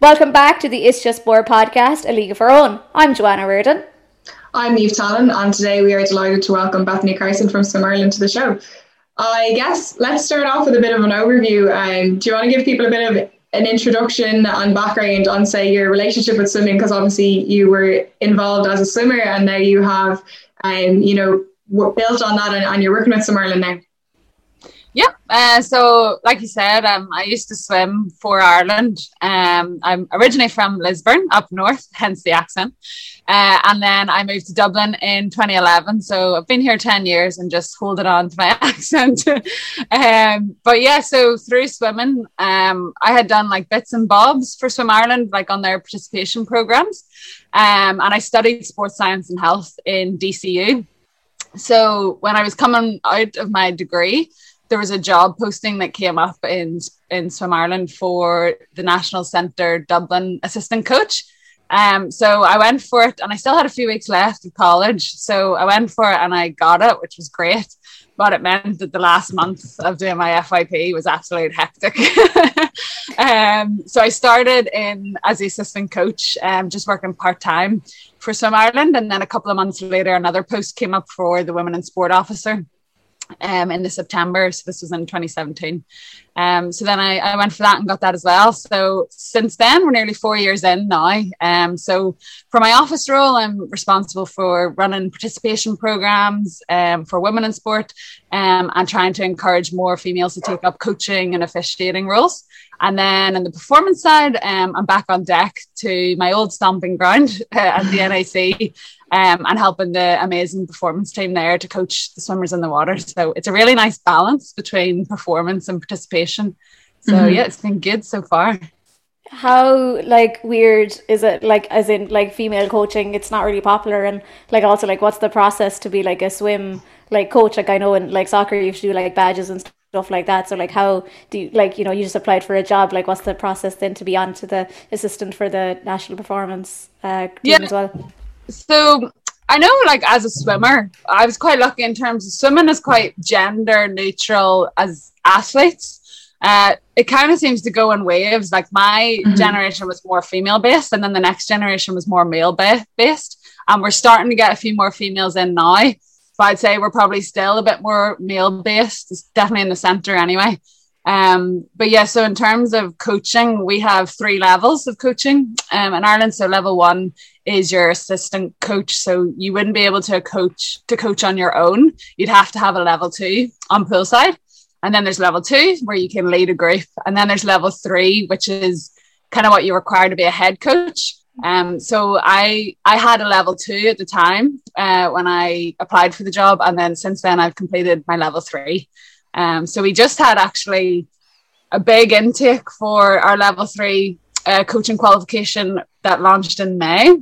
Welcome back to the It's Just Sport podcast, A League of Her Own. I'm Joanna Reardon. I'm Neve Talon, and today we are delighted to welcome Bethany Carson from Swim Ireland to the show. I guess let's start off with a bit of an overview. Um, do you want to give people a bit of an introduction and background on, say, your relationship with swimming? Because obviously you were involved as a swimmer, and now you have, um, you know, built on that, and, and you're working with Swim Ireland now. Yeah. Uh, so, like you said, um, I used to swim for Ireland. Um, I'm originally from Lisburn, up north, hence the accent. Uh, and then I moved to Dublin in 2011. So I've been here 10 years and just holding on to my accent. um, but yeah, so through swimming, um, I had done like bits and bobs for Swim Ireland, like on their participation programs. Um, and I studied sports science and health in DCU. So when I was coming out of my degree, there was a job posting that came up in in Swim Ireland for the National Centre Dublin assistant coach. Um, so I went for it, and I still had a few weeks left of college. So I went for it, and I got it, which was great. But it meant that the last month of doing my FYP was absolute hectic. um, so I started in as the assistant coach, um, just working part time for Swim Ireland, and then a couple of months later, another post came up for the women in sport officer um, in the September. So this was in 2017. Um, so then I, I went for that and got that as well. So since then, we're nearly four years in now. Um, so for my office role, I'm responsible for running participation programs um, for women in sport um, and trying to encourage more females to take up coaching and officiating roles. And then on the performance side, um, I'm back on deck to my old stomping ground uh, at the NAC um, and helping the amazing performance team there to coach the swimmers in the water. So it's a really nice balance between performance and participation. So mm-hmm. yeah, it's been good so far. How like weird is it like as in like female coaching it's not really popular and like also like what's the process to be like a swim like coach like I know in like soccer you should do like badges and stuff like that so like how do you like you know you just applied for a job like what's the process then to be on to the assistant for the national performance uh yeah. as well so I know, like as a swimmer, I was quite lucky in terms of swimming is quite gender neutral as athletes. Uh, it kind of seems to go in waves. Like my mm-hmm. generation was more female based, and then the next generation was more male ba- based. And we're starting to get a few more females in now. But I'd say we're probably still a bit more male based. It's definitely in the center anyway. Um, but yeah, so in terms of coaching, we have three levels of coaching um, in Ireland. So level one is your assistant coach. So you wouldn't be able to coach to coach on your own. You'd have to have a level two on poolside. And then there's level two where you can lead a group. And then there's level three, which is kind of what you require to be a head coach. Um, so I I had a level two at the time uh, when I applied for the job, and then since then I've completed my level three. Um, so we just had actually a big intake for our level three uh, coaching qualification that launched in May.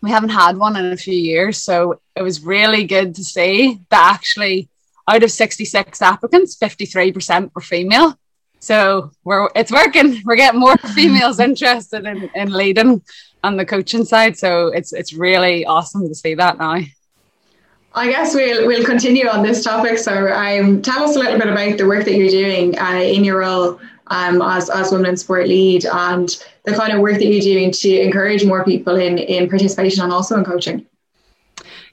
We haven't had one in a few years, so it was really good to see that actually out of 66 applicants, 53% were female. So we're it's working. We're getting more females interested in, in leading on the coaching side. So it's it's really awesome to see that now. I guess we'll we'll continue on this topic. So, um, tell us a little bit about the work that you're doing uh, in your role um, as as women in sport lead, and the kind of work that you're doing to encourage more people in in participation and also in coaching.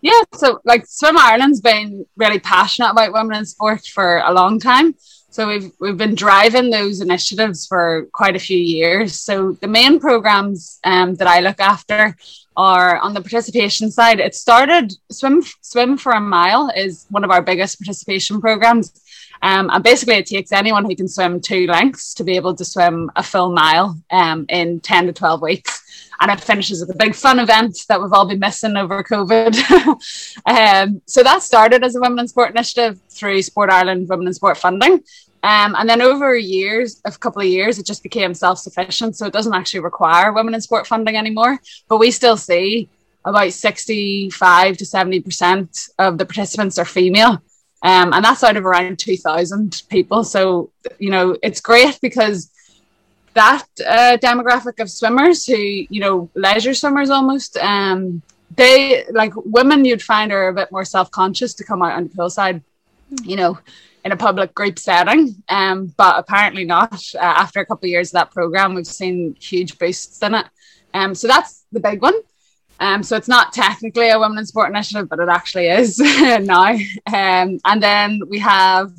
Yeah, so like Swim Ireland's been really passionate about women in sport for a long time. So we've we've been driving those initiatives for quite a few years. So the main programs um, that I look after are on the participation side. It started swim swim for a mile is one of our biggest participation programs. Um, and basically, it takes anyone who can swim two lengths to be able to swim a full mile um, in 10 to 12 weeks. And it finishes with a big fun event that we've all been missing over COVID. um, so that started as a Women in Sport initiative through Sport Ireland Women in Sport funding. Um, and then over years, a couple of years, it just became self sufficient. So it doesn't actually require women in sport funding anymore. But we still see about 65 to 70% of the participants are female. Um, and that's out of around 2,000 people. So, you know, it's great because that uh, demographic of swimmers who, you know, leisure swimmers almost, um, they like women you'd find are a bit more self conscious to come out on the poolside. You know, in a public group setting. Um, but apparently not. Uh, after a couple of years of that program, we've seen huge boosts in it. Um, so that's the big one. Um, so it's not technically a women in sport initiative, but it actually is now. Um, and then we have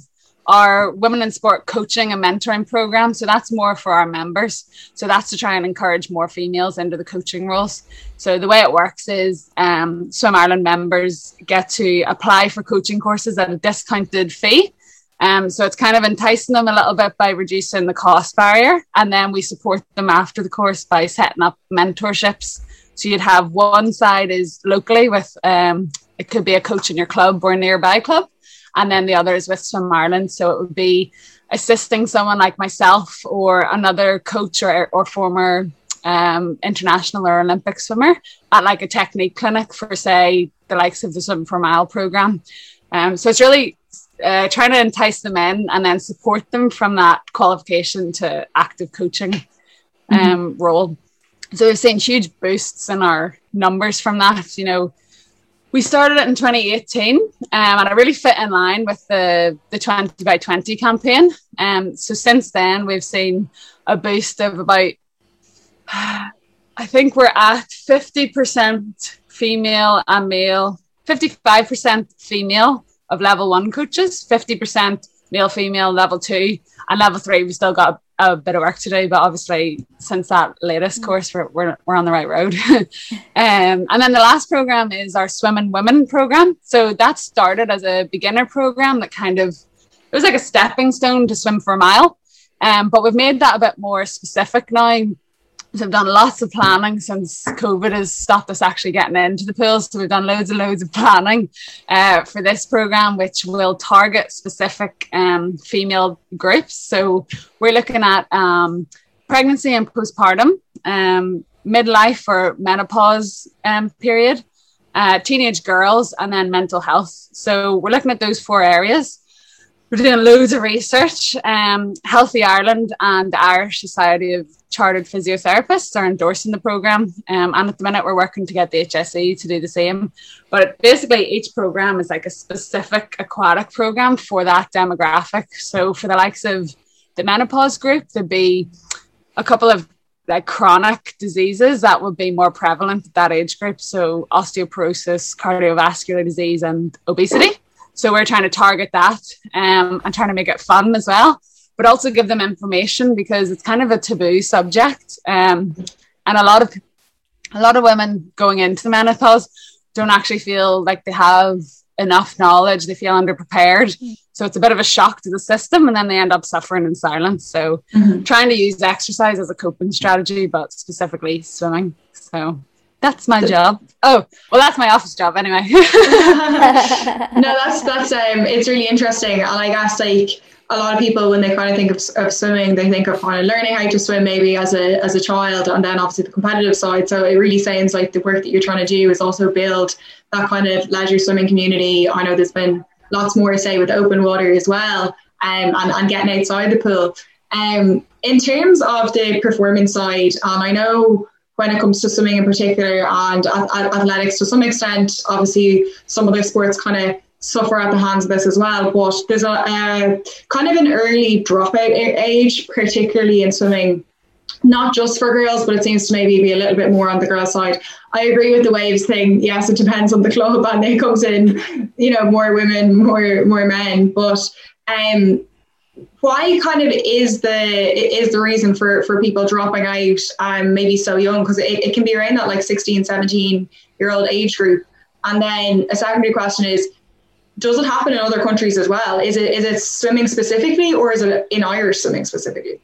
our women in sport coaching and mentoring program. So that's more for our members. So that's to try and encourage more females into the coaching roles. So the way it works is um, Swim Ireland members get to apply for coaching courses at a discounted fee. Um, so it's kind of enticing them a little bit by reducing the cost barrier. And then we support them after the course by setting up mentorships. So you'd have one side is locally with, um, it could be a coach in your club or a nearby club and then the other is with Swim Ireland. So it would be assisting someone like myself or another coach or, or former um, international or Olympic swimmer at like a technique clinic for, say, the likes of the Swim for Mile program. Um, so it's really uh, trying to entice them in and then support them from that qualification to active coaching um, mm-hmm. role. So we've seen huge boosts in our numbers from that. You know, we started it in 2018 um, and it really fit in line with the, the 20 by 20 campaign. Um, so since then, we've seen a boost of about, I think we're at 50% female and male, 55% female of level one coaches, 50% male, female, level two, and level three. We've still got a bit of work to do, but obviously since that latest mm. course, we're, we're, we're on the right road. um, and then the last program is our swim and Women program. So that started as a beginner program that kind of, it was like a stepping stone to swim for a mile. Um, but we've made that a bit more specific now so we've done lots of planning since COVID has stopped us actually getting into the pools. So we've done loads and loads of planning uh, for this program, which will target specific um, female groups. So we're looking at um, pregnancy and postpartum, um, midlife or menopause um, period, uh, teenage girls, and then mental health. So we're looking at those four areas we're doing loads of research. Um, Healthy Ireland and the Irish Society of Chartered Physiotherapists are endorsing the program, um, and at the minute we're working to get the HSE to do the same. But basically, each program is like a specific aquatic program for that demographic. So for the likes of the menopause group, there'd be a couple of like chronic diseases that would be more prevalent at that age group. So osteoporosis, cardiovascular disease, and obesity. So we're trying to target that um, and trying to make it fun as well, but also give them information because it's kind of a taboo subject. Um, and a lot of a lot of women going into the menopause don't actually feel like they have enough knowledge. They feel underprepared. So it's a bit of a shock to the system and then they end up suffering in silence. So mm-hmm. trying to use exercise as a coping strategy, but specifically swimming. So that's my job. Oh, well, that's my office job anyway. no, that's that's um, it's really interesting, and I guess like a lot of people when they kind of think of, of swimming, they think of kind of learning how to swim maybe as a as a child, and then obviously the competitive side. So it really sounds like the work that you're trying to do is also build that kind of leisure swimming community. I know there's been lots more say with open water as well, um, and and getting outside the pool. Um, in terms of the performance side, um, I know when it comes to swimming in particular and athletics to some extent. Obviously, some other sports kind of suffer at the hands of this as well. But there's a, kind of an early dropout age, particularly in swimming. Not just for girls, but it seems to maybe be a little bit more on the girl side. I agree with the waves thing. Yes, it depends on the club, and it comes in, you know, more women, more more men. But um, why kind of is the is the reason for for people dropping out um maybe so young because it, it can be around that like 16 17 year old age group and then a secondary question is does it happen in other countries as well is it is it swimming specifically or is it in irish swimming specifically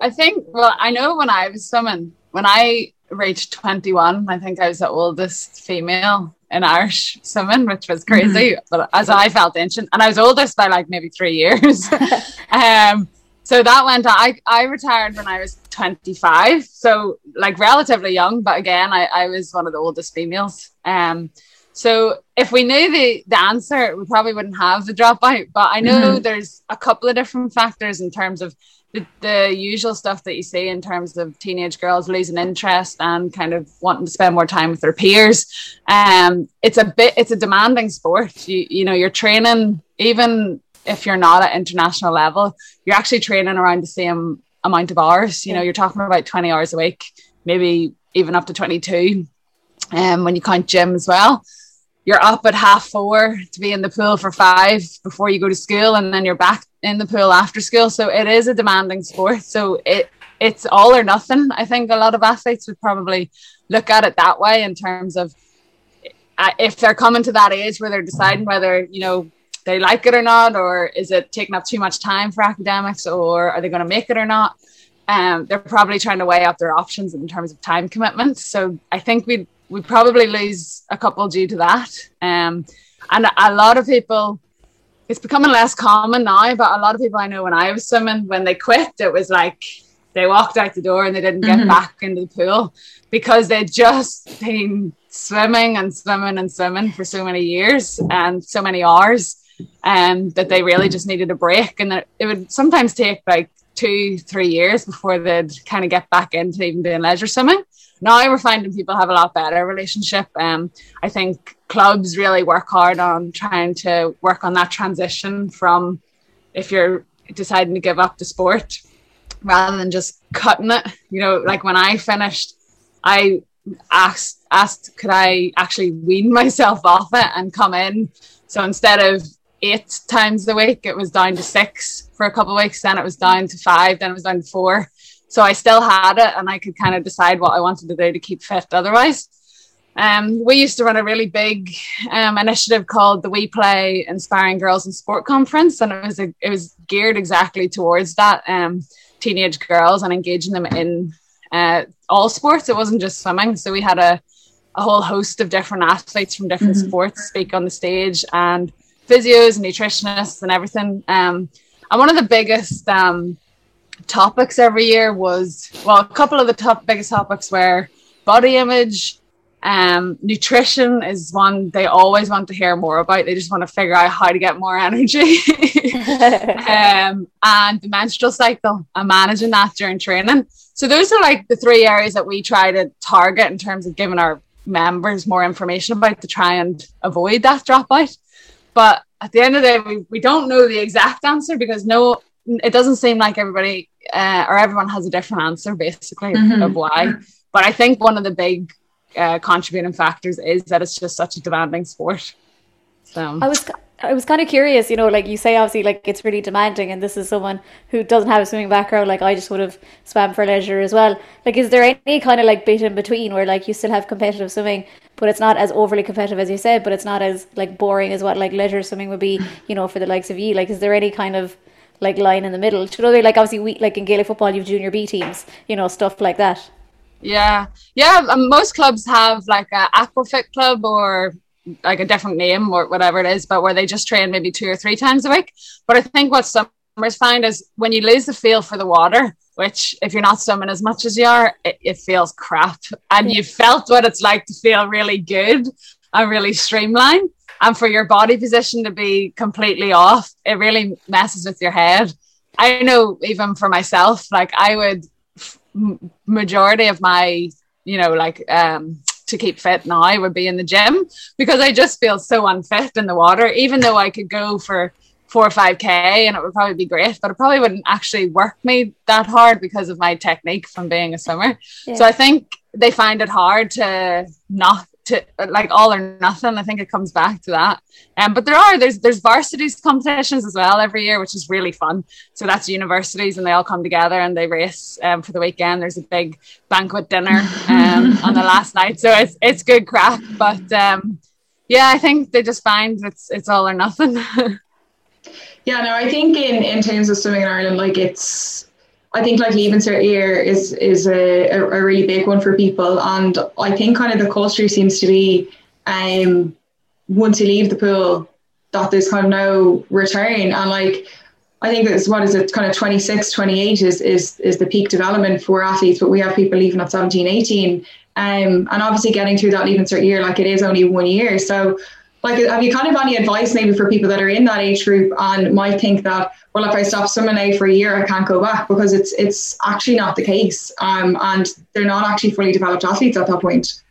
i think well i know when i was swimming when i reached 21 i think i was the oldest female in Irish swimming, which was crazy. Mm-hmm. But as I felt ancient, and I was oldest by like maybe three years. um, so that went. I I retired when I was twenty five, so like relatively young. But again, I, I was one of the oldest females. Um, so if we knew the the answer, we probably wouldn't have the dropout. But I know mm-hmm. there's a couple of different factors in terms of the, the usual stuff that you see in terms of teenage girls losing interest and kind of wanting to spend more time with their peers. Um, it's a bit, it's a demanding sport. You, you know, you're training even if you're not at international level, you're actually training around the same amount of hours. You know, you're talking about 20 hours a week, maybe even up to 22 um, when you count gym as well. You're up at half four to be in the pool for five before you go to school, and then you're back in the pool after school. So it is a demanding sport. So it it's all or nothing. I think a lot of athletes would probably look at it that way in terms of if they're coming to that age where they're deciding whether you know they like it or not, or is it taking up too much time for academics, or are they going to make it or not? Um, they're probably trying to weigh up their options in terms of time commitments. So I think we we probably lose a couple due to that. Um, and a lot of people, it's becoming less common now. But a lot of people I know when I was swimming, when they quit, it was like they walked out the door and they didn't get mm-hmm. back into the pool because they'd just been swimming and swimming and swimming for so many years and so many hours and um, that they really just needed a break and that it would sometimes take like two three years before they'd kind of get back into even doing leisure swimming now we're finding people have a lot better relationship um, i think clubs really work hard on trying to work on that transition from if you're deciding to give up the sport rather than just cutting it. You know, like when I finished, I asked asked could I actually wean myself off it and come in. So instead of eight times a week, it was down to six for a couple of weeks. Then it was down to five. Then it was down to four. So I still had it, and I could kind of decide what I wanted to do to keep fit. Otherwise, um, we used to run a really big um, initiative called the We Play Inspiring Girls in Sport Conference, and it was a, it was geared exactly towards that. Um, teenage girls and engaging them in uh, all sports. It wasn't just swimming. So we had a, a whole host of different athletes from different mm-hmm. sports speak on the stage and physios and nutritionists and everything. Um, and one of the biggest um, topics every year was, well, a couple of the top biggest topics were body image, um, nutrition is one they always want to hear more about. They just want to figure out how to get more energy. um, and the menstrual cycle and managing that during training. So those are like the three areas that we try to target in terms of giving our members more information about to try and avoid that dropout. But at the end of the day, we, we don't know the exact answer because no, it doesn't seem like everybody uh, or everyone has a different answer basically mm-hmm. of why. But I think one of the big uh, contributing factors is that it's just such a demanding sport. So I was I was kind of curious, you know, like you say, obviously, like it's really demanding, and this is someone who doesn't have a swimming background. Like I just would have swam for leisure as well. Like, is there any kind of like bit in between where like you still have competitive swimming, but it's not as overly competitive as you said, but it's not as like boring as what like leisure swimming would be, you know, for the likes of you? Like, is there any kind of like line in the middle? You know, they like obviously, we like in Gaelic football, you've junior B teams, you know, stuff like that. Yeah, yeah. Um, most clubs have like a aquafit club or like a different name or whatever it is, but where they just train maybe two or three times a week. But I think what swimmers find is when you lose the feel for the water, which if you're not swimming as much as you are, it, it feels crap, and you felt what it's like to feel really good and really streamlined, and for your body position to be completely off, it really messes with your head. I know even for myself, like I would majority of my, you know, like um, to keep fit now I would be in the gym because I just feel so unfit in the water, even though I could go for four or five K and it would probably be great, but it probably wouldn't actually work me that hard because of my technique from being a swimmer. Yeah. So I think they find it hard to not to like all or nothing. I think it comes back to that. Um, but there are there's there's varsities competitions as well every year, which is really fun. So that's universities, and they all come together and they race um, for the weekend. There's a big banquet dinner um, on the last night, so it's it's good crack. But um, yeah, I think they just find it's it's all or nothing. yeah, no, I think in in terms of swimming in Ireland, like it's I think like leaving cert year is is a, a, really big one for people, and I think kind of the culture seems to be, um, once you leave the pool, that there's kind of no return, and like I think it's what is it kind of 26, 28 is is is the peak development for athletes, but we have people leaving at 17, 18, um, and obviously getting through that leaving cert year, like it is only one year, so like have you kind of any advice maybe for people that are in that age group? And might think that well if I stop swimming now for a year I can't go back because it's it's actually not the case um, and they're not actually fully developed athletes at that point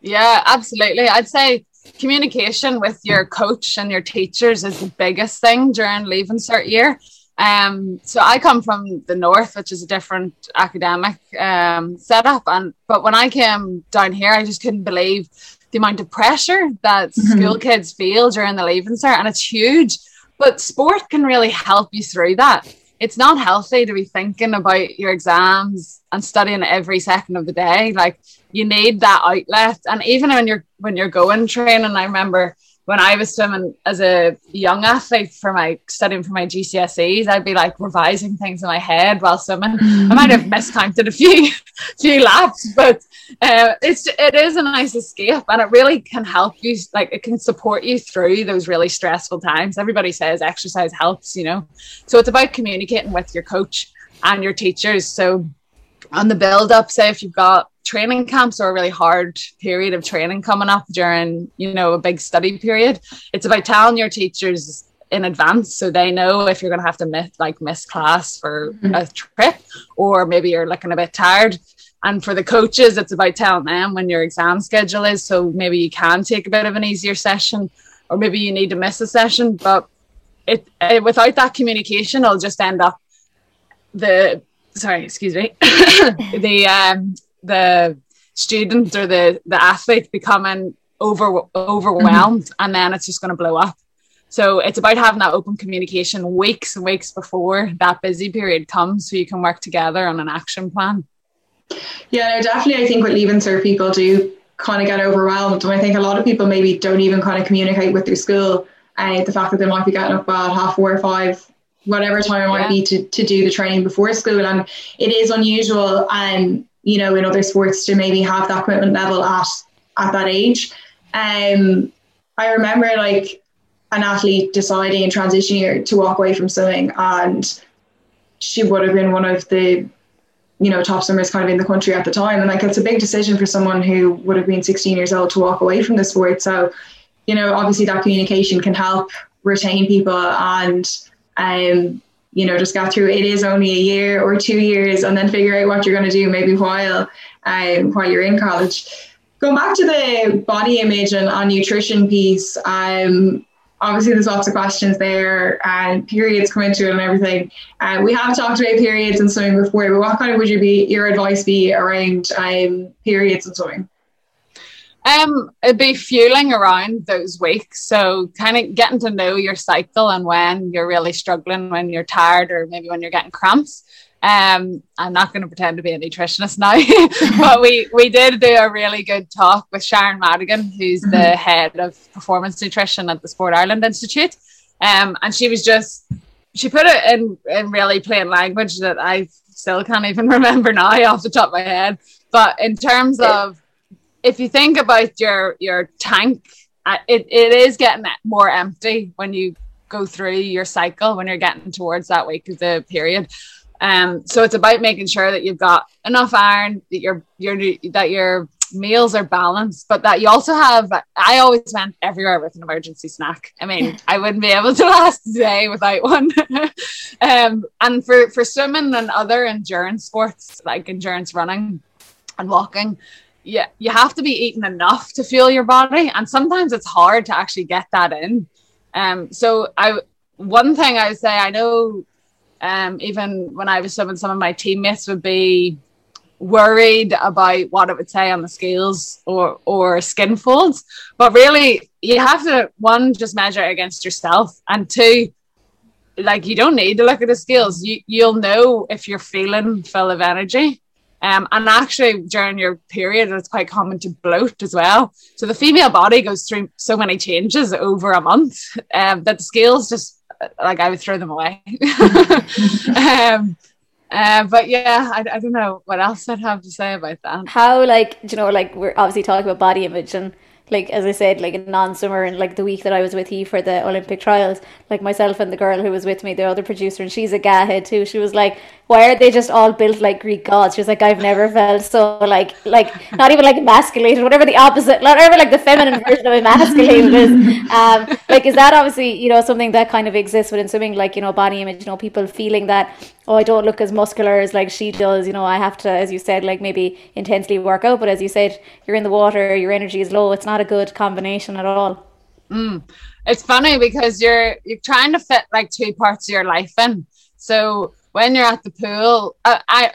yeah absolutely I'd say communication with your coach and your teachers is the biggest thing during leaving cert year. Um, so I come from the north, which is a different academic um, setup, and but when I came down here, I just couldn't believe the amount of pressure that mm-hmm. school kids feel during the leaving cert, and it's huge. But sport can really help you through that. It's not healthy to be thinking about your exams and studying every second of the day. Like you need that outlet, and even when you're when you're going training, I remember when I was swimming as a young athlete for my studying for my GCSEs, I'd be like revising things in my head while swimming. I might have miscounted a few few laps, but uh, it's it is a nice escape, and it really can help you. Like it can support you through those really stressful times. Everybody says exercise helps, you know. So it's about communicating with your coach and your teachers. So on the build up, say if you've got training camps or a really hard period of training coming up during, you know, a big study period, it's about telling your teachers in advance so they know if you're going to have to miss like miss class for mm-hmm. a trip or maybe you're looking a bit tired and for the coaches it's about telling them when your exam schedule is so maybe you can take a bit of an easier session or maybe you need to miss a session but it, it without that communication it'll just end up the sorry excuse me. The um the student or the the athlete becoming over overwhelmed mm-hmm. and then it's just going to blow up. So it's about having that open communication weeks and weeks before that busy period comes so you can work together on an action plan. Yeah definitely i think what leaving cert people do kind of get overwhelmed. And i think a lot of people maybe don't even kind of communicate with their school and uh, the fact that they might be getting up at half four or five whatever time it might yeah. be to, to do the training before school and it is unusual and you know, in other sports to maybe have that commitment level at at that age. Um, I remember like an athlete deciding in transition year to walk away from swimming, and she would have been one of the you know top swimmers kind of in the country at the time, and like it's a big decision for someone who would have been 16 years old to walk away from the sport. So, you know, obviously that communication can help retain people and um you know, just got through it is only a year or two years and then figure out what you're going to do maybe while um, while you're in college. Going back to the body image and on nutrition piece, um, obviously there's lots of questions there and periods come into it and everything. Uh, we have talked about periods and swimming before, but what kind of would you be your advice be around um, periods and swimming? Um, it'd be fueling around those weeks. So kind of getting to know your cycle and when you're really struggling, when you're tired, or maybe when you're getting cramps. Um, I'm not going to pretend to be a nutritionist now, but we we did do a really good talk with Sharon Madigan, who's mm-hmm. the head of performance nutrition at the Sport Ireland Institute. Um, and she was just she put it in in really plain language that I still can't even remember now off the top of my head. But in terms of if you think about your your tank, uh, it, it is getting more empty when you go through your cycle when you're getting towards that week of the period. Um, so it's about making sure that you've got enough iron, that your your that your meals are balanced, but that you also have. I always went everywhere with an emergency snack. I mean, I wouldn't be able to last a day without one. um, and for for swimming and other endurance sports like endurance running and walking, yeah, you have to be eating enough to fuel your body, and sometimes it's hard to actually get that in. Um, so I one thing I would say I know, um, even when I was swimming, some of my teammates would be worried about what it would say on the scales or or skin folds, but really you have to one just measure against yourself, and two like you don't need to look at the scales. You you'll know if you're feeling full of energy. Um, and actually, during your period, it's quite common to bloat as well. So the female body goes through so many changes over a month um, that the scales just like I would throw them away. um, uh, but yeah, I, I don't know what else I'd have to say about that. How like you know like we're obviously talking about body image and like as I said, like a non-swimmer, and like the week that I was with you for the Olympic trials, like myself and the girl who was with me, the other producer, and she's a gahead too. She was like, why are they just all built like Greek gods? She's like, I've never felt so like like not even like emasculated, whatever the opposite, whatever like the feminine version of emasculated is. Um, like is that obviously you know something that kind of exists within swimming, like you know body image, you know people feeling that oh I don't look as muscular as like she does, you know I have to, as you said, like maybe intensely work out, but as you said, you're in the water, your energy is low. It's not a good combination at all. Mm. It's funny because you're you're trying to fit like two parts of your life in. So when you're at the pool, uh, I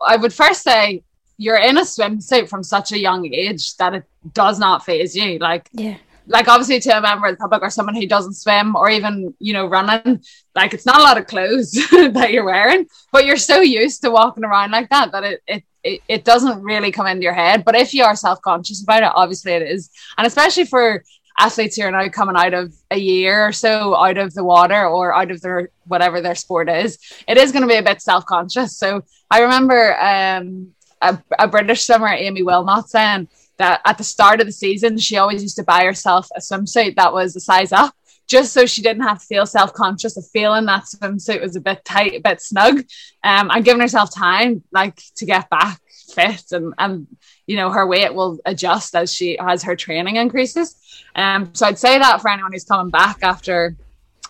I would first say you're in a swimsuit from such a young age that it does not phase you. Like yeah. Like obviously to a member of the public or someone who doesn't swim or even, you know, running, like it's not a lot of clothes that you're wearing, but you're so used to walking around like that that it, it it, it doesn't really come into your head. But if you are self conscious about it, obviously it is. And especially for athletes who are now coming out of a year or so out of the water or out of their whatever their sport is, it is going to be a bit self conscious. So I remember um, a, a, British swimmer, Amy Willmott, saying that at the start of the season, she always used to buy herself a swimsuit that was a size up. Just so she didn't have to feel self conscious of feeling that swimsuit was a bit tight, a bit snug, um, and giving herself time like to get back fit and and you know her weight will adjust as she as her training increases. Um so i'd say that for anyone who's coming back after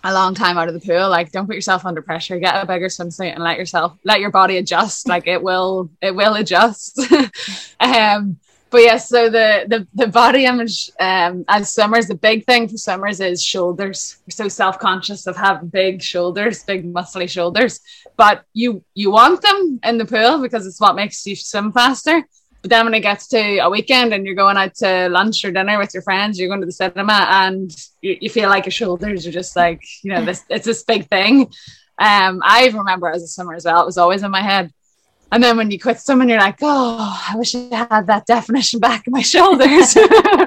a long time out of the pool like don't put yourself under pressure. Get a bigger swimsuit and let yourself let your body adjust. Like it will it will adjust. Um but yeah, so the, the the body image um as swimmers the big thing for swimmers is shoulders we're so self-conscious of having big shoulders big muscly shoulders but you you want them in the pool because it's what makes you swim faster but then when it gets to a weekend and you're going out to lunch or dinner with your friends, you're going to the cinema and you, you feel like your shoulders are just like, you know, this it's this big thing. Um, I remember as a swimmer as well, it was always in my head. And then when you quit swimming, you're like, oh, I wish I had that definition back in my shoulders.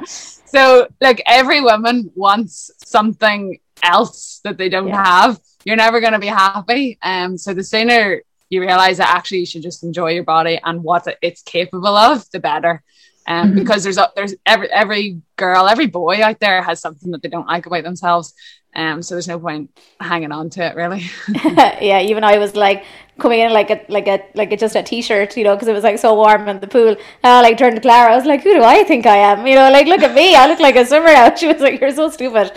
so, like, every woman wants something else that they don't yeah. have. You're never going to be happy. Um, so the sooner you realize that actually you should just enjoy your body and what it's capable of, the better. Um, because there's a, there's every every girl, every boy out there has something that they don't like about themselves. Um, so there's no point hanging on to it, really. yeah, even I was like coming in like a like a like a, just a t-shirt, you know, because it was like so warm in the pool. And I like turned to Clara, I was like, "Who do I think I am?" You know, like look at me, I look like a swimmer now. She was like, "You're so stupid."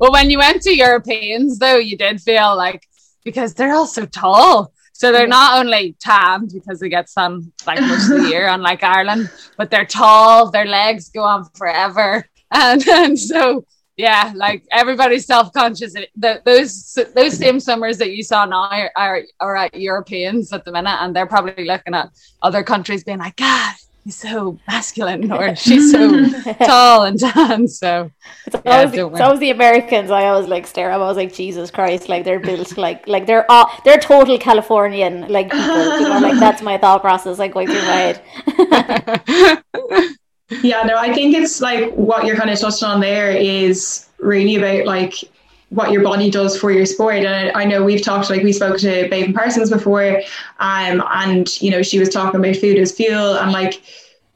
well, when you went to Europeans, though, you did feel like because they're all so tall. So they're mm-hmm. not only tanned because they get sun like most of the year, unlike Ireland, but they're tall, their legs go on forever. And, and so yeah, like everybody's self conscious. Those those same summers that you saw now are, are, are at Europeans at the minute, and they're probably looking at other countries being like, God, he's so masculine or she's so tall and tan. So it's always, yeah, it's always the Americans. I always like stare at. I was like, Jesus Christ, like they're built like like they're all they're total Californian like people. You know, like that's my thought process like going through my head. yeah, no, I think it's like what you're kind of touching on there is really about like what your body does for your sport. And I know we've talked, like we spoke to Baben Parsons before, um, and you know she was talking about food as fuel, and like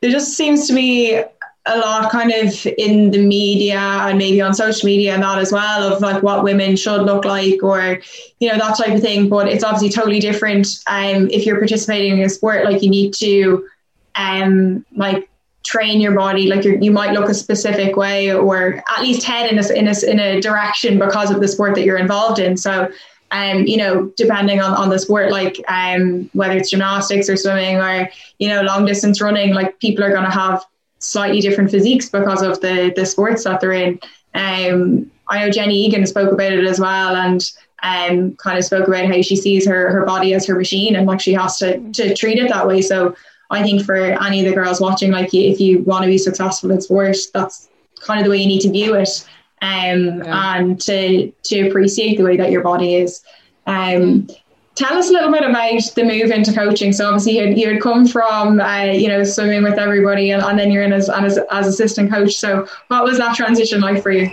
there just seems to be a lot kind of in the media and maybe on social media and that as well of like what women should look like or you know that type of thing. But it's obviously totally different. Um, if you're participating in a sport, like you need to, um, like train your body like you might look a specific way or at least head in a, in, a, in a direction because of the sport that you're involved in so um, you know, depending on, on the sport, like um, whether it's gymnastics or swimming or, you know, long distance running, like people are going to have slightly different physiques because of the, the sports that they're in. Um, I know Jenny Egan spoke about it as well and um, kind of spoke about how she sees her, her body as her machine and like she has to, to treat it that way. So I think for any of the girls watching, like if you want to be successful in sports, that's kind of the way you need to view it, um, yeah. and to to appreciate the way that your body is. Um, tell us a little bit about the move into coaching. So obviously you had, you had come from uh, you know swimming with everybody, and, and then you're in as, as as assistant coach. So what was that transition like for you?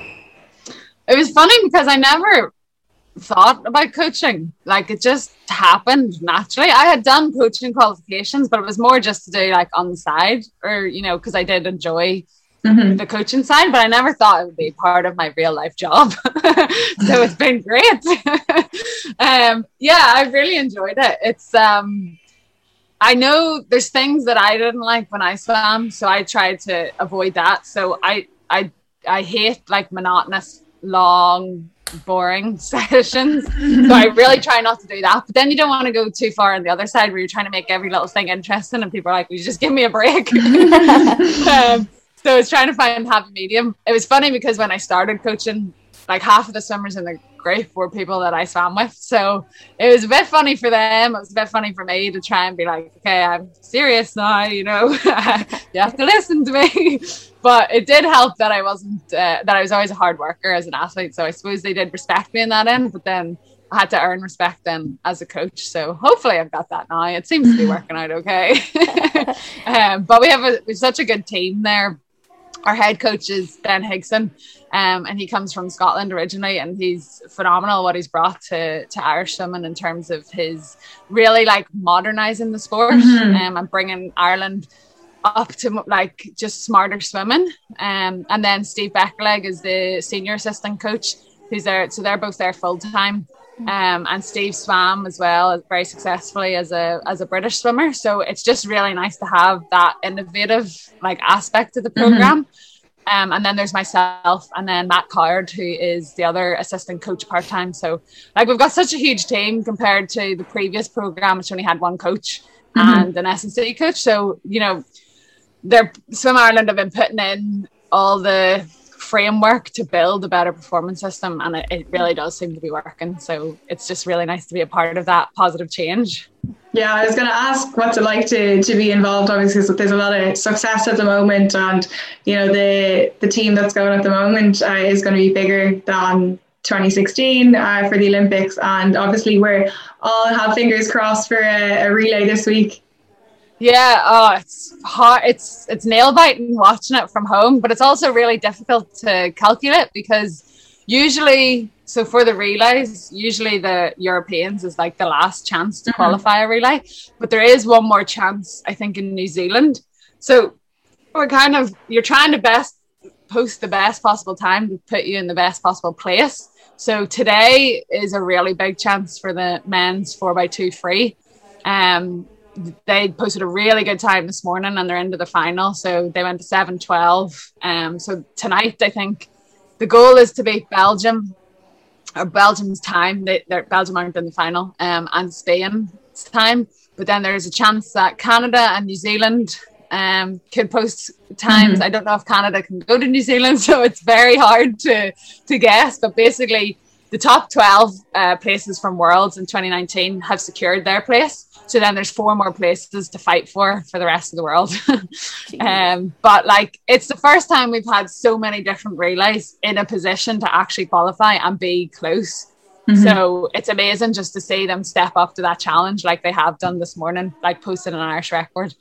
It was funny because I never thought about coaching. Like it just happened naturally. I had done coaching qualifications, but it was more just to do like on the side or, you know, because I did enjoy mm-hmm. the coaching side, but I never thought it would be part of my real life job. so it's been great. um, yeah, I really enjoyed it. It's um, I know there's things that I didn't like when I swam, so I tried to avoid that. So I I I hate like monotonous, long, boring sessions. so I really try not to do that. But then you don't want to go too far on the other side where you're trying to make every little thing interesting, and people are like, "Will you just give me a break?" um, so I was trying to find happy medium. It was funny because when I started coaching, like half of the swimmers in the group were people that I swam with. So it was a bit funny for them. It was a bit funny for me to try and be like, okay, I'm serious now, you know, you have to listen to me. But it did help that I wasn't, uh, that I was always a hard worker as an athlete. So I suppose they did respect me in that end, but then I had to earn respect then as a coach. So hopefully I've got that now. It seems to be working out okay. um, but we have, a, we have such a good team there our head coach is Ben Higson, um, and he comes from Scotland originally, and he's phenomenal what he's brought to to Irish swimming in terms of his really like modernizing the sport mm-hmm. um, and bringing Ireland up to like just smarter swimming. Um, and then Steve Beckerleg is the senior assistant coach who's there, so they're both there full time. Um, and Steve swam as well very successfully as a as a British swimmer. So it's just really nice to have that innovative like aspect of the program. Mm-hmm. Um, and then there's myself, and then Matt Coward, who is the other assistant coach part time. So, like, we've got such a huge team compared to the previous program, which only had one coach mm-hmm. and an S&C coach. So, you know, their Swim Ireland have been putting in all the framework to build a better performance system and it, it, really does seem to be working. So it's just really nice to be a part of that positive change. Yeah i was going to ask what's it like to to be involved obviously because there's a lot of success at the moment and you know the the team that's going at the moment uh, is going to be bigger than 2016 uh, for the olympics. And obviously we're all have fingers crossed for a, a relay this week yeah, oh, it's hard. It's it's nail biting watching it from home, but it's also really difficult to calculate because usually, so for the relays, usually the Europeans is like the last chance to mm-hmm. qualify a relay, but there is one more chance, I think, in New Zealand. So we're kind of you're trying to best post the best possible time to put you in the best possible place. So today is a really big chance for the men's four by two free. Um, they posted a really good time this morning and they're into the final. So they went to 7 12. Um, so tonight, I think the goal is to beat Belgium or Belgium's time. They, Belgium aren't in the final um, and Spain's time. But then there's a chance that Canada and New Zealand um, could post times. Mm-hmm. I don't know if Canada can go to New Zealand, so it's very hard to, to guess. But basically, the top 12 uh, places from Worlds in 2019 have secured their place. So then there's four more places to fight for for the rest of the world. um, but like it's the first time we've had so many different relays in a position to actually qualify and be close. Mm-hmm. So it's amazing just to see them step up to that challenge like they have done this morning, like posted an Irish record.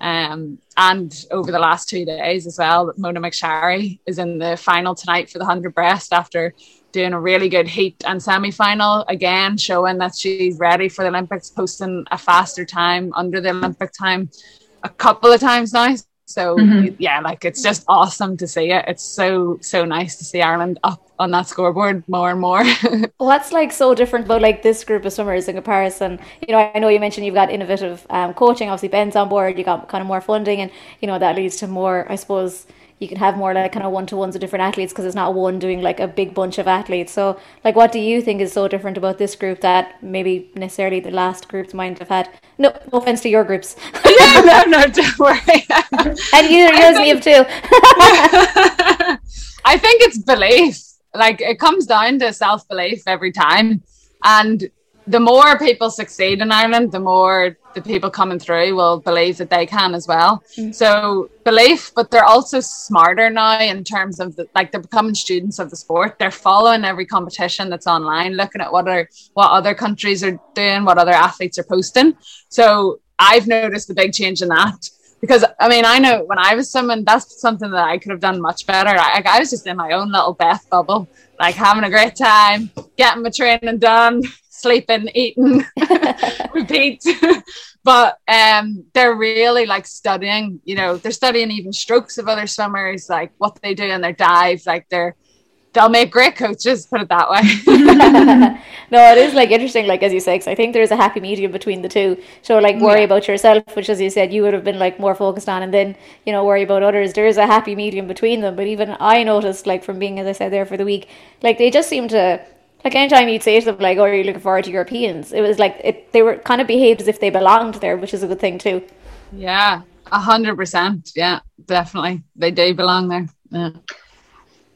Um, and over the last two days as well, Mona McSharry is in the final tonight for the 100 breast after doing a really good heat and semi final again, showing that she's ready for the Olympics, posting a faster time under the Olympic time a couple of times now. So mm-hmm. yeah, like it's just awesome to see it. It's so so nice to see Ireland up on that scoreboard more and more. What's like so different about like this group of swimmers in comparison? You know, I know you mentioned you've got innovative um, coaching. Obviously, Ben's on board. You got kind of more funding, and you know that leads to more, I suppose, you can have more like kind of one to ones with different athletes because it's not one doing like a big bunch of athletes. So, like, what do you think is so different about this group that maybe necessarily the last groups might have had? No, no offense to your groups. yeah, no, no, don't worry. and you, yours, Liam, too. I think it's belief. Like, it comes down to self belief every time. And the more people succeed in Ireland, the more the people coming through will believe that they can as well. Mm. So belief, but they're also smarter now in terms of the, like they're becoming students of the sport. They're following every competition that's online, looking at what are what other countries are doing, what other athletes are posting. So I've noticed a big change in that. Because I mean, I know when I was swimming, that's something that I could have done much better. I, I was just in my own little Beth bubble, like having a great time, getting my training done, sleeping, eating, repeat. but um, they're really like studying. You know, they're studying even strokes of other swimmers, like what they do in their dives. Like they're they'll make great coaches. Put it that way. no, it is like interesting, like as you say, because I think there's a happy medium between the two. So like worry yeah. about yourself, which as you said, you would have been like more focused on, and then you know worry about others. There is a happy medium between them. But even I noticed, like from being as I said there for the week, like they just seem to. Like anytime you'd say to them, like, "Oh, are you looking forward to Europeans?" It was like it, they were kind of behaved as if they belonged there, which is a good thing too. Yeah, a hundred percent. Yeah, definitely, they do belong there. Yeah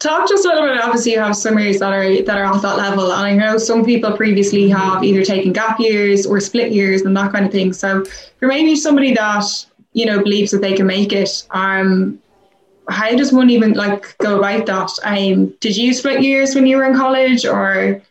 talk just a little bit. Obviously, you have swimmers that are that are at that level, and I know some people previously have either taken gap years or split years and that kind of thing. So, for maybe somebody that you know believes that they can make it, um, how does one even like go about that? Um, did you split years when you were in college, or?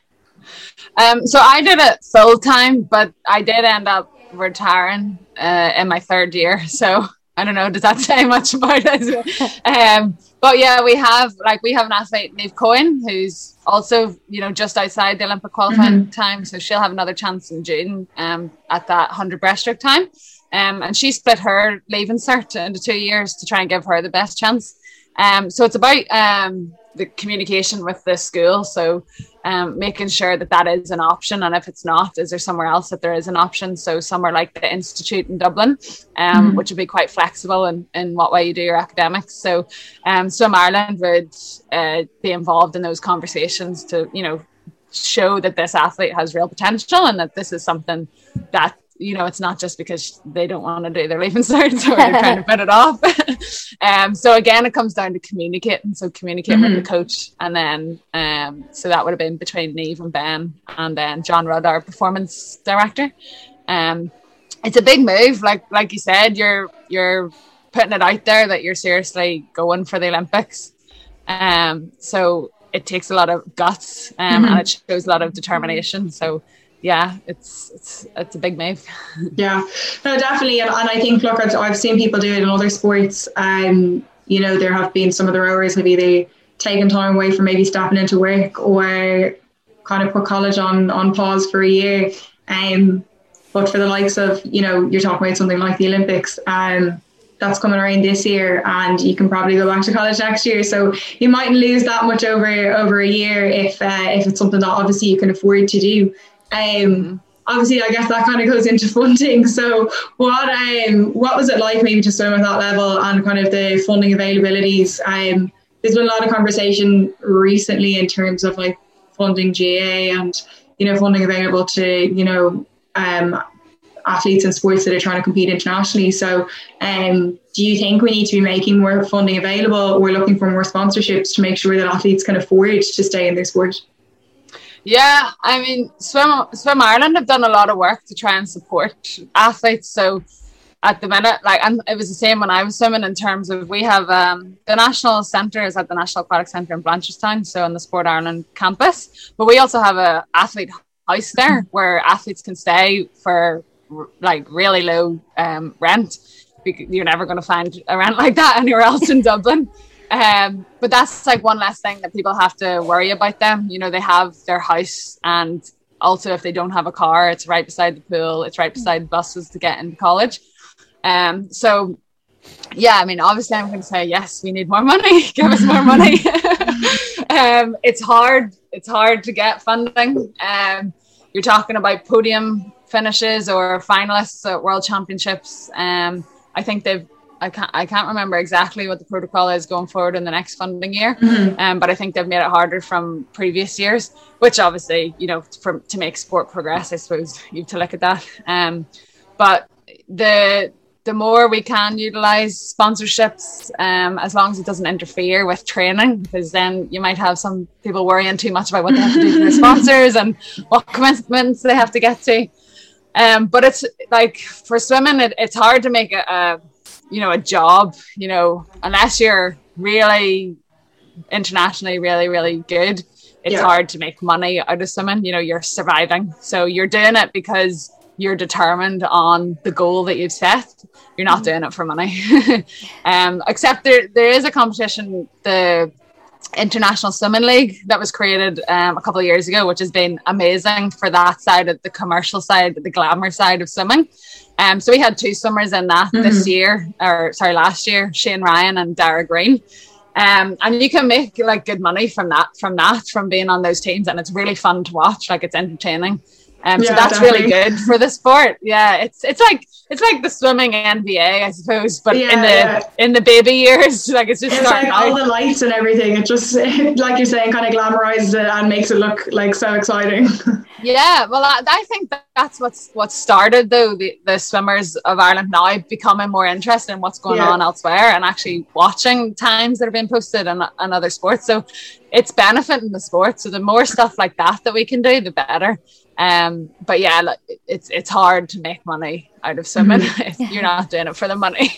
Um, so I did it full time, but I did end up retiring uh, in my third year. So I don't know. Does that say much about it? um, but yeah, we have like we have an athlete, Neve Cohen, who's also you know just outside the Olympic qualifying mm-hmm. time, so she'll have another chance in June um, at that hundred breaststroke time. Um, and she split her leaving cert into two years to try and give her the best chance. Um, so it's about um, the communication with the school. So um, making sure that that is an option. And if it's not, is there somewhere else that there is an option? So somewhere like the Institute in Dublin, um, mm-hmm. which would be quite flexible in, in what way you do your academics. So um, Swim Ireland would uh, be involved in those conversations to, you know, show that this athlete has real potential and that this is something that you know, it's not just because they don't want to do their leaving certs or they're trying to put it off. um, so again, it comes down to communicating. So communicate mm-hmm. with the coach, and then um, so that would have been between Neve and Ben, and then Jon Rudd, our performance director. Um, it's a big move, like like you said, you're you're putting it out there that you're seriously going for the Olympics. Um, so it takes a lot of guts, um, mm-hmm. and it shows a lot of determination. So yeah, it's it's it's a big move. yeah, no, definitely, and, and I think look, I've, I've seen people do it in other sports. Um, you know, there have been some of the rowers maybe they taken time away from maybe stepping into work or kind of put college on on pause for a year. Um, but for the likes of you know, you're talking about something like the Olympics. Um, that's coming around this year and you can probably go back to college next year so you mightn't lose that much over over a year if uh, if it's something that obviously you can afford to do um, obviously, I guess that kind of goes into funding. So, what um, what was it like maybe to swim at that level and kind of the funding availabilities? Um, there's been a lot of conversation recently in terms of like funding GA and you know funding available to you know um, athletes and sports that are trying to compete internationally. So, um, do you think we need to be making more funding available? We're looking for more sponsorships to make sure that athletes can afford to stay in their sport. Yeah, I mean, Swim Swim Ireland have done a lot of work to try and support athletes. So at the minute, like, and it was the same when I was swimming in terms of we have um, the national centre is at the National Aquatic Centre in Blanchardstown, so on the Sport Ireland campus. But we also have a athlete house there where athletes can stay for like really low um, rent. You're never going to find a rent like that anywhere else in Dublin. Um, but that's like one less thing that people have to worry about them. You know, they have their house and also if they don't have a car, it's right beside the pool, it's right beside buses to get into college. Um, so yeah, I mean, obviously I'm going to say, yes, we need more money. Give us more money. um, it's hard. It's hard to get funding. Um, you're talking about podium finishes or finalists at world championships. Um, I think they've I can't I can't remember exactly what the protocol is going forward in the next funding year, mm-hmm. um, but I think they've made it harder from previous years, which obviously you know for, to make sport progress, I suppose you have to look at that. Um, but the the more we can utilize sponsorships, um, as long as it doesn't interfere with training, because then you might have some people worrying too much about what they have to do for their sponsors and what commitments they have to get to. Um, but it's like for swimming, it, it's hard to make a, a you know, a job, you know, unless you're really internationally really, really good, it's yeah. hard to make money out of swimming. You know, you're surviving. So you're doing it because you're determined on the goal that you've set. You're not mm-hmm. doing it for money. um, except there there is a competition, the international swimming league that was created um, a couple of years ago, which has been amazing for that side of the commercial side, the glamour side of swimming. Um, so we had two swimmers in that mm-hmm. this year, or sorry, last year, Shane Ryan and Darragh Greene. Um, and you can make like good money from that, from that, from being on those teams, and it's really fun to watch. Like it's entertaining. Um, yeah, so that's definitely. really good for the sport. Yeah, it's it's like it's like the swimming NBA, I suppose, but yeah, in the yeah. in the baby years, like it's just it's like out. all the lights and everything. It just like you're saying, kind of glamorizes it and makes it look like so exciting. yeah, well, I, I think that that's what's what started though the, the swimmers of Ireland now becoming more interested in what's going on elsewhere and actually watching times that have been posted and, and other sports. So it's benefiting the sport. So the more stuff like that that we can do, the better. Um, but yeah, like, it's it's hard to make money out of swimming mm-hmm. if you're not doing it for the money.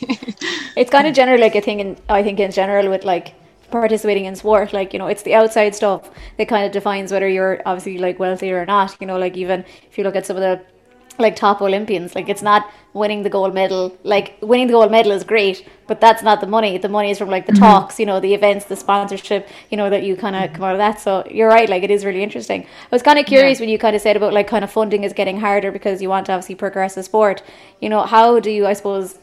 it's kind of general, like I think, in, I think in general with like participating in sport, like you know, it's the outside stuff that kind of defines whether you're obviously like wealthy or not. You know, like even if you look at some of the like top Olympians. Like it's not winning the gold medal. Like winning the gold medal is great, but that's not the money. The money is from like the mm-hmm. talks, you know, the events, the sponsorship, you know, that you kind of mm-hmm. come out of that. So you're right. Like it is really interesting. I was kind of curious yeah. when you kind of said about like kind of funding is getting harder because you want to obviously progress the sport. You know, how do you, I suppose,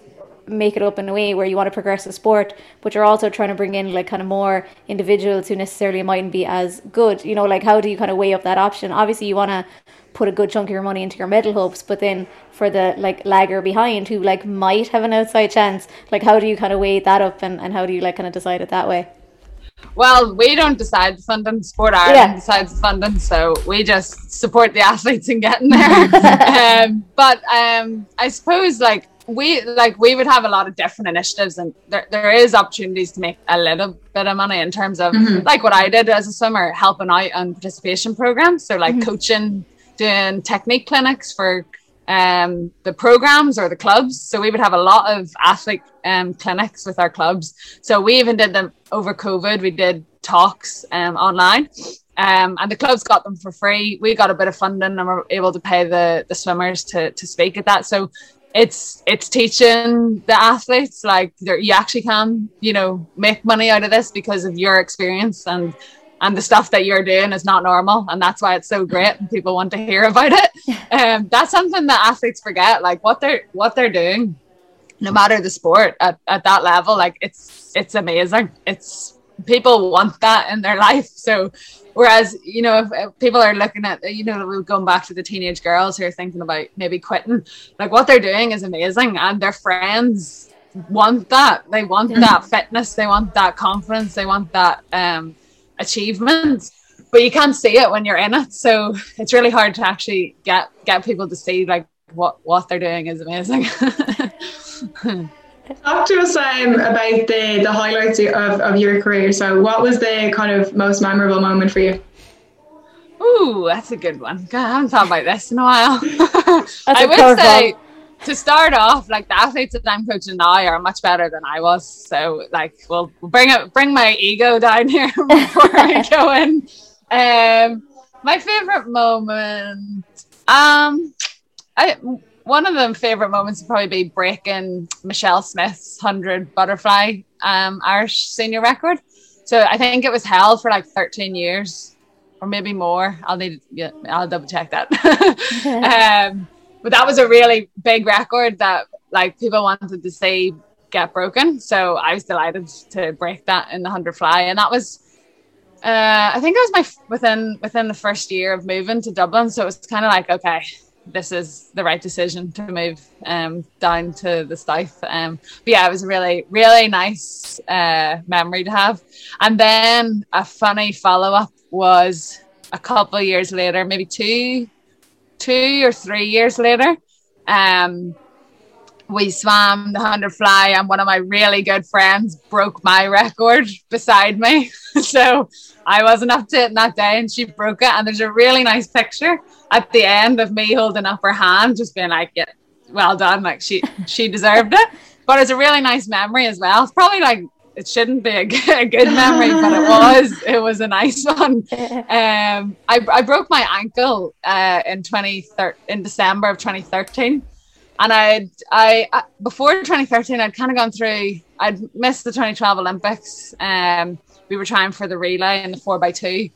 make it up in a way where you want to progress the sport, but you're also trying to bring in like kind of more individuals who necessarily mightn't be as good. You know, like how do you kind of weigh up that option? Obviously, you want to put a good chunk of your money into your medal hopes but then for the like lagger behind who like might have an outside chance like how do you kind of weigh that up and, and how do you like kind of decide it that way well, we don't decide the funding. Sport Ireland yeah. decides the funding, so we just support the athletes in getting there. um, but um, I suppose like we like we would have a lot of different initiatives, and there, there is opportunities to make a little bit of money in terms of mm-hmm. like what I did as a swimmer, helping out on participation programs. So like mm-hmm. coaching doing technique clinics for um, the programs or the clubs. So we would have a lot of athlete um, clinics with our clubs. So we even did them over COVID. We did talks um, online. Um, and the clubs got them for free. We got a bit of funding and we're able to pay the, the swimmers to, to speak at that. So it's it's teaching the athletes like you actually can you know make money out of this because of your experience and and the stuff that you're doing is not normal. And that's why it's so great and people want to hear about it. Um, that's something that athletes forget like what they're what they're doing no matter the sport at, at that level like it's it's amazing. It's people want that in their life. So whereas you know if, people are looking at you know we're going back to the teenage girls who are thinking about maybe quitting like what they're doing is amazing and their friends want that. They want mm-hmm. that fitness. They want that confidence. They want that um achievements but you can't see it when you're in it. So it's really hard to actually get get people to see like what what they're doing is amazing Talk to us um, about the, the highlights of, of your career. So, what was the kind of most memorable moment for you? Ooh, that's a good one. God, I haven't thought about this in a while. I would say, to start off, like the athletes that I'm coaching now are much better than I was. So like we'll bring it bring my ego down here before we go in. Um my favorite moment. Um I one of the favorite moments would probably be breaking Michelle Smith's hundred butterfly um Irish senior record. So I think it was held for like 13 years or maybe more. I'll need yeah, I'll double check that. um but that was a really big record that like people wanted to see get broken. So I was delighted to break that in the hundred fly, and that was. Uh, I think it was my within within the first year of moving to Dublin, so it was kind of like okay, this is the right decision to move um, down to the south. Um, but yeah, it was a really, really nice uh, memory to have. And then a funny follow up was a couple of years later, maybe two, two or three years later, um, we swam the 100 fly and one of my really good friends broke my record beside me so i wasn't up to it that day and she broke it and there's a really nice picture at the end of me holding up her hand just being like yeah well done like she she deserved it but it's a really nice memory as well it's probably like it shouldn't be a good, memory, but it was. It was a nice one. Um, I, I broke my ankle uh, in twenty in December of 2013, and I'd I before 2013 I'd kind of gone through I'd missed the 2012 Olympics. Um, we were trying for the relay and the four by two,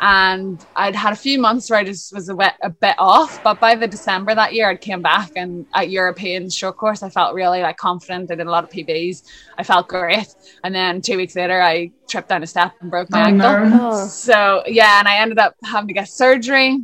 and I'd had a few months where I just was a bit, a bit off. But by the December that year, I came back and at European short course, I felt really like confident. I did a lot of PBs. I felt great. And then two weeks later, I tripped down a step and broke my Oh, ankle. no. Oh. So yeah, and I ended up having to get surgery,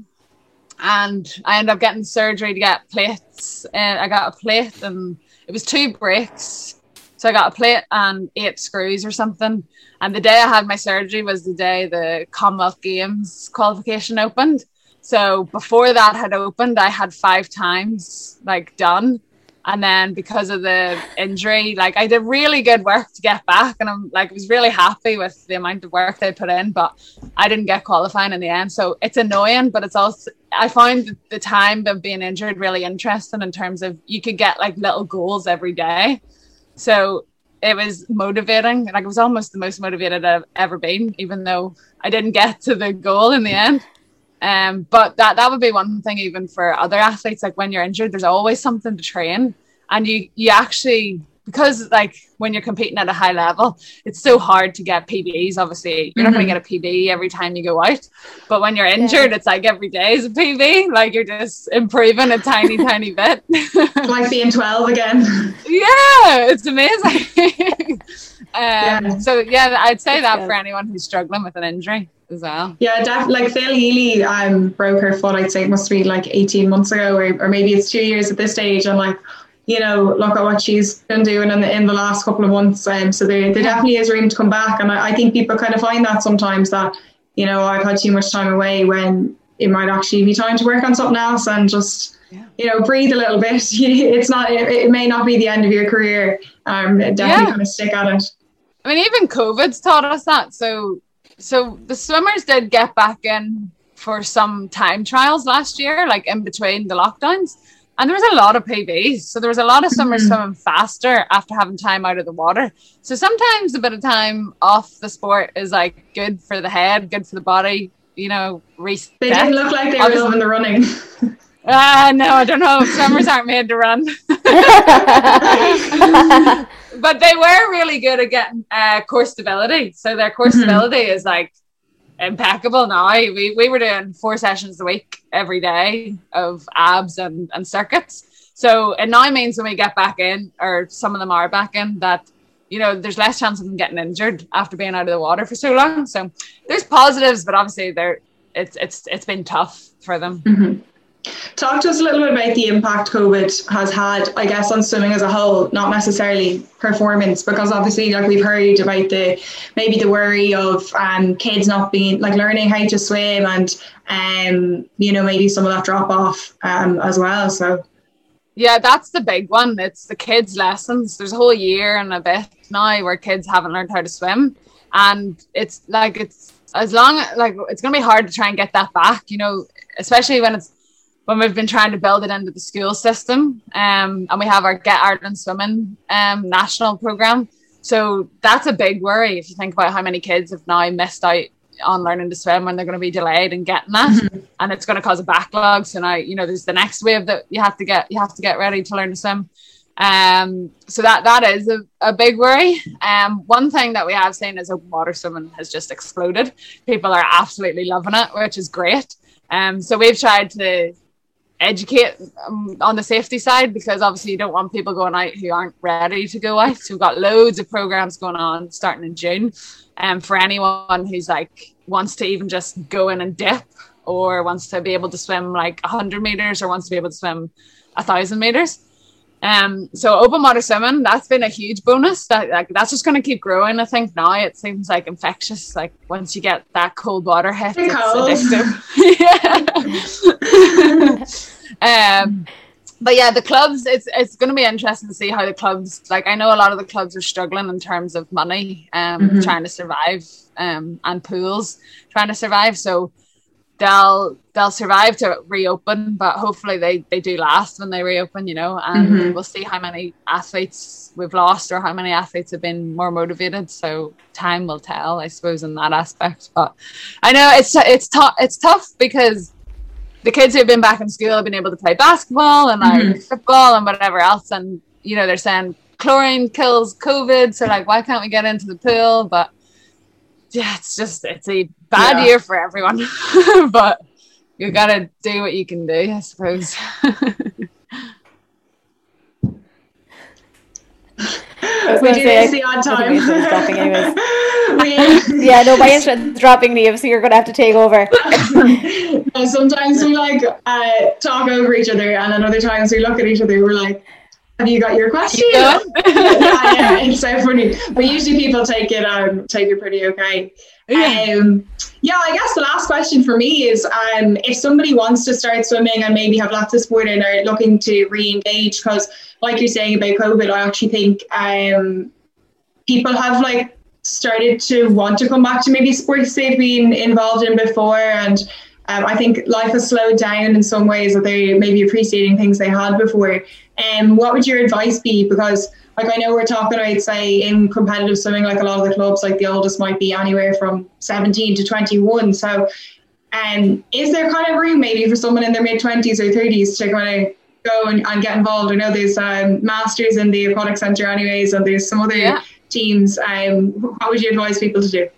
and I ended up getting surgery to get plates. And I got a plate, and it was two breaks. So I got a plate and eight screws or something. And the day I had my surgery was the day the Commonwealth Games qualification opened. So before that had opened, I had five times like done. And then because of the injury, like I did really good work to get back, and I'm like was really happy with the amount of work they put in, but I didn't get qualifying in the end. So it's annoying, but it's also I found the time of being injured really interesting in terms of you could get like little goals every day. So it was motivating. Like it was almost the most motivated I've ever been, even though I didn't get to the goal in the end. Um, but that that would be one thing even for other athletes. Like when you're injured, there's always something to train, and you you actually because like when you're competing at a high level, it's so hard to get PBs. Obviously, you're not going to get a PB every time you go out, but when you're injured, it's like every day is a PB. Like you're just improving a tiny tiny bit. like being 12 again. yeah, it's amazing. um, Yeah. So yeah, I'd say that for anyone who's struggling with an injury as well. Yeah, def- like Phil Healy um, broke her foot, I'd say it must be like 18 months ago, or, or maybe it's two years at this stage. I'm like, you know, look at what she's been doing in the, in the last couple of months. Um, so there, there definitely is room to come back. And I, I think people kind of find that sometimes that, you know, I've had too much time away when it might actually be time to work on something else and just, Yeah. you know, breathe a little bit. it's not, it, it may not be the end of your career. Um, definitely Yeah. kind of stick at it. I mean, even COVID's taught us that. So, so the swimmers did get back in for some time trials last year, like in between the lockdowns, and there was a lot of PBs. So there was a lot of swimmers Mhm. swimming faster after having time out of the water. So sometimes a bit of time off the sport is like good for the head, good for the body. You know, reset. They didn't look like they were Obviously- loving the running. Ah, no, I don't know. Swimmers aren't made to run. but they were really good at getting uh, core stability. So their core Mhm. stability is like impeccable now. We, we were doing four sessions a week every day of abs and, and circuits. So it now means when we get back in, or some of them are back in, that you know there's less chance of them getting injured after being out of the water for so long. So there's positives, but obviously there it's it's it's been tough for them. Mhm. Talk to us a little bit about the impact COVID has had, I guess, on swimming as a whole, not necessarily performance, because obviously, like we've heard about the maybe the worry of um, kids not being like learning how to swim and um, you know maybe some of that drop off um, as well. So Yeah, that's the big one. It's the kids' lessons. There's a whole year and a bit now where kids haven't learned how to swim, and it's like it's as long like it's gonna be hard to try and get that back. You know, especially when it's when we've been trying to build it into the school system, um, and we have our Get Ireland Swimming um national program. So that's a big worry if you think about how many kids have now missed out on learning to swim when they're going to be delayed in getting that and it's going to cause a backlog. So now, you know, there's the next wave that you have to get, you have to get ready to learn to swim. Um, so that that is a, a big worry. Um, one thing that we have seen is open water swimming has just exploded. People are absolutely loving it, which is great. Um, so we've tried to educate um, on the safety side because obviously you don't want people going out who aren't ready to go out. So we've got loads of programs going on starting in June. Um, for anyone who's like wants to even just go in and dip or wants to be able to swim like 100 meters or wants to be able to swim a thousand meters. Um, so open water swimming, that's been a huge bonus. That like, that's just going to keep growing. I think now it seems like infectious. Like once you get that cold water hit, it's cold. addictive. yeah. um, but yeah, the clubs. It's it's going to be interesting to see how the clubs. Like I know a lot of the clubs are struggling in terms of money, um, Mhm. trying to survive, um, and pools trying to survive. So they'll they'll survive to reopen, but hopefully they they do last when they reopen. You know, and Mhm. we'll see how many athletes we've lost or how many athletes have been more motivated. So time will tell, I suppose, in that aspect. But I know it's it's tough. It's tough because the kids who've been back in school have been able to play basketball and like Mhm. football and whatever else, and you know they're saying chlorine kills COVID, so like, why can't we get into the pool? But yeah, it's just it's a bad yeah. year for everyone. but you gotta do what you can do, I suppose. we do say, this the odd time. yeah, no, my internet's dropping, Neve, so you're going to have to take over. no, sometimes we like uh, talk over each other, and then other times we look at each other, we're like, have you got your question? Yeah, yeah, it's so funny. But usually people take it um take it pretty okay. Yeah. Um, yeah, I guess the last question for me is um, if somebody wants to start swimming and maybe have lots of sport and are looking to re-engage, because like you're saying about COVID, I actually think um, people have like started to want to come back to maybe sports they've been involved in before and um, I think life has slowed down in some ways that they may be appreciating things they had before. And um, what would your advice be? Because like I know we're talking I'd say in competitive swimming, like a lot of the clubs, like the oldest might be anywhere from 17 to 21. So um, is there kind of room maybe for someone in their mid 20s or 30s to kind of go and, and get involved? I know there's um, masters in the aquatic centre anyways, and there's some other yeah. teams. Um, what would you advise people to do?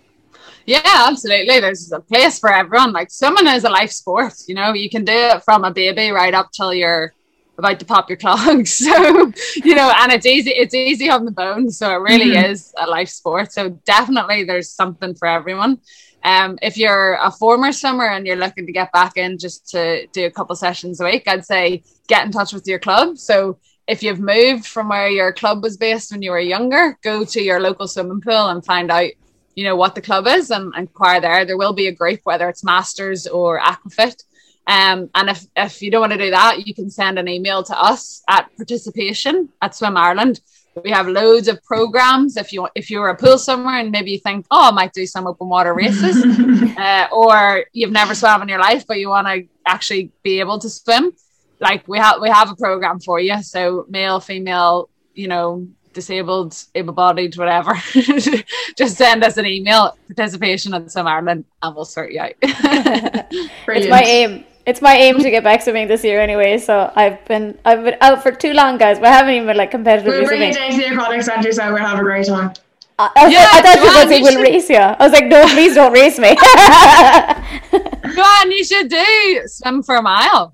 Yeah, absolutely. There's a place for everyone. Like swimming is a life sport. You know, you can do it from a baby right up till you're about to pop your clogs. So, you know, and it's easy, it's easy on the bones. So it really mm-hmm. is a life sport. So definitely there's something for everyone. Um, if you're a former swimmer and you're looking to get back in just to do a couple sessions a week, I'd say get in touch with your club. So if you've moved from where your club was based when you were younger, go to your local swimming pool and find out you know what the club is and inquire there. There will be a group, whether it's Masters or Aquafit. Um, and if, if you don't want to do that, you can send an email to us at participation at Swim Ireland. We have loads of programs. If you if you're a pool swimmer and maybe you think, oh, I might do some open water races, uh, or you've never swam in your life but you want to actually be able to swim, like we have we have a program for you. So male, female, you know, disabled, able-bodied, whatever, just send us an email, participation at Swim Ireland, and we'll sort you out. it's my aim. It's my aim to get back swimming this year anyway. So I've been I've been out for too long, guys. But I haven't even been like competitively we'll bring you down to the aquatic centre, so we'll have a great time. I, I, yeah, I thought you were going to say we'll race you. I was like, no, please don't race me. go on, you should do swim for a mile.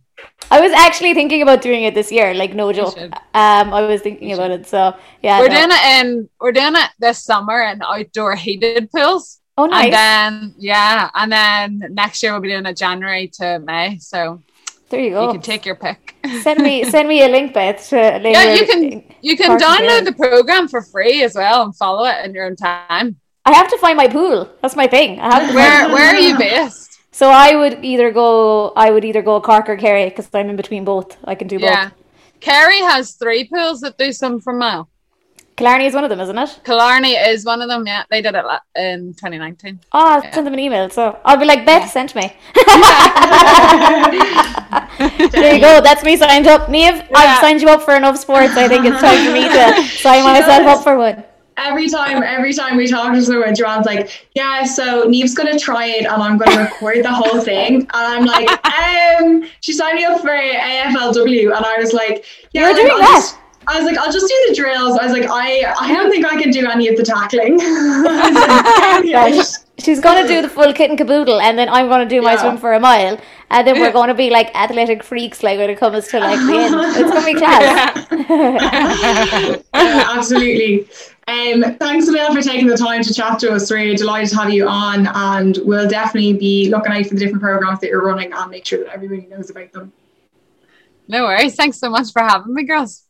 I was actually thinking about doing it this year, like no joke. Um, I was thinking about it, so yeah. We're no. doing it in we're doing it this summer in outdoor heated pools. Oh, nice. And then yeah, and then next year we'll be doing it January to May. So there you go. You can take your pick. send me send me a link, Beth. To yeah, you can you can download the program for free as well and follow it in your own time. I have to find my pool. That's my thing. I have where where are you based? So I would either go, I would either go Cork or Kerry because I'm in between both. I can do both. Yeah, Kerry has three pools that do some for mile. Killarney is one of them, isn't it? Killarney is one of them. Yeah, they did it in 2019. Oh, ah, I'll yeah. send them an email. So I'll be like, Beth yeah. sent me. there you go. That's me signed up. Neve, yeah. I've signed you up for enough sports. I think it's time for me to sign myself up for one every time, every time we talk to someone, Joanne's like, "Yeah, so Neve's gonna try it, and I'm gonna record the whole thing." And I'm like, "Um," she signed me up for AFLW, and I was like, "Yeah, You're like, doing I'll that." Just, I was like, I'll just do the drills. I was like, I, I don't think I can do any of the tackling. like, She's gonna do the full kit and caboodle, and then I'm gonna do my yeah. swim for a mile, and then we're gonna be like athletic freaks, like when it comes to like the end. It's gonna be class. yeah, absolutely. Um, thanks a lot for taking the time to chat to us. Really delighted to have you on, and we'll definitely be looking out for the different programs that you're running and make sure that everybody knows about them. No worries. Thanks so much for having me, girls.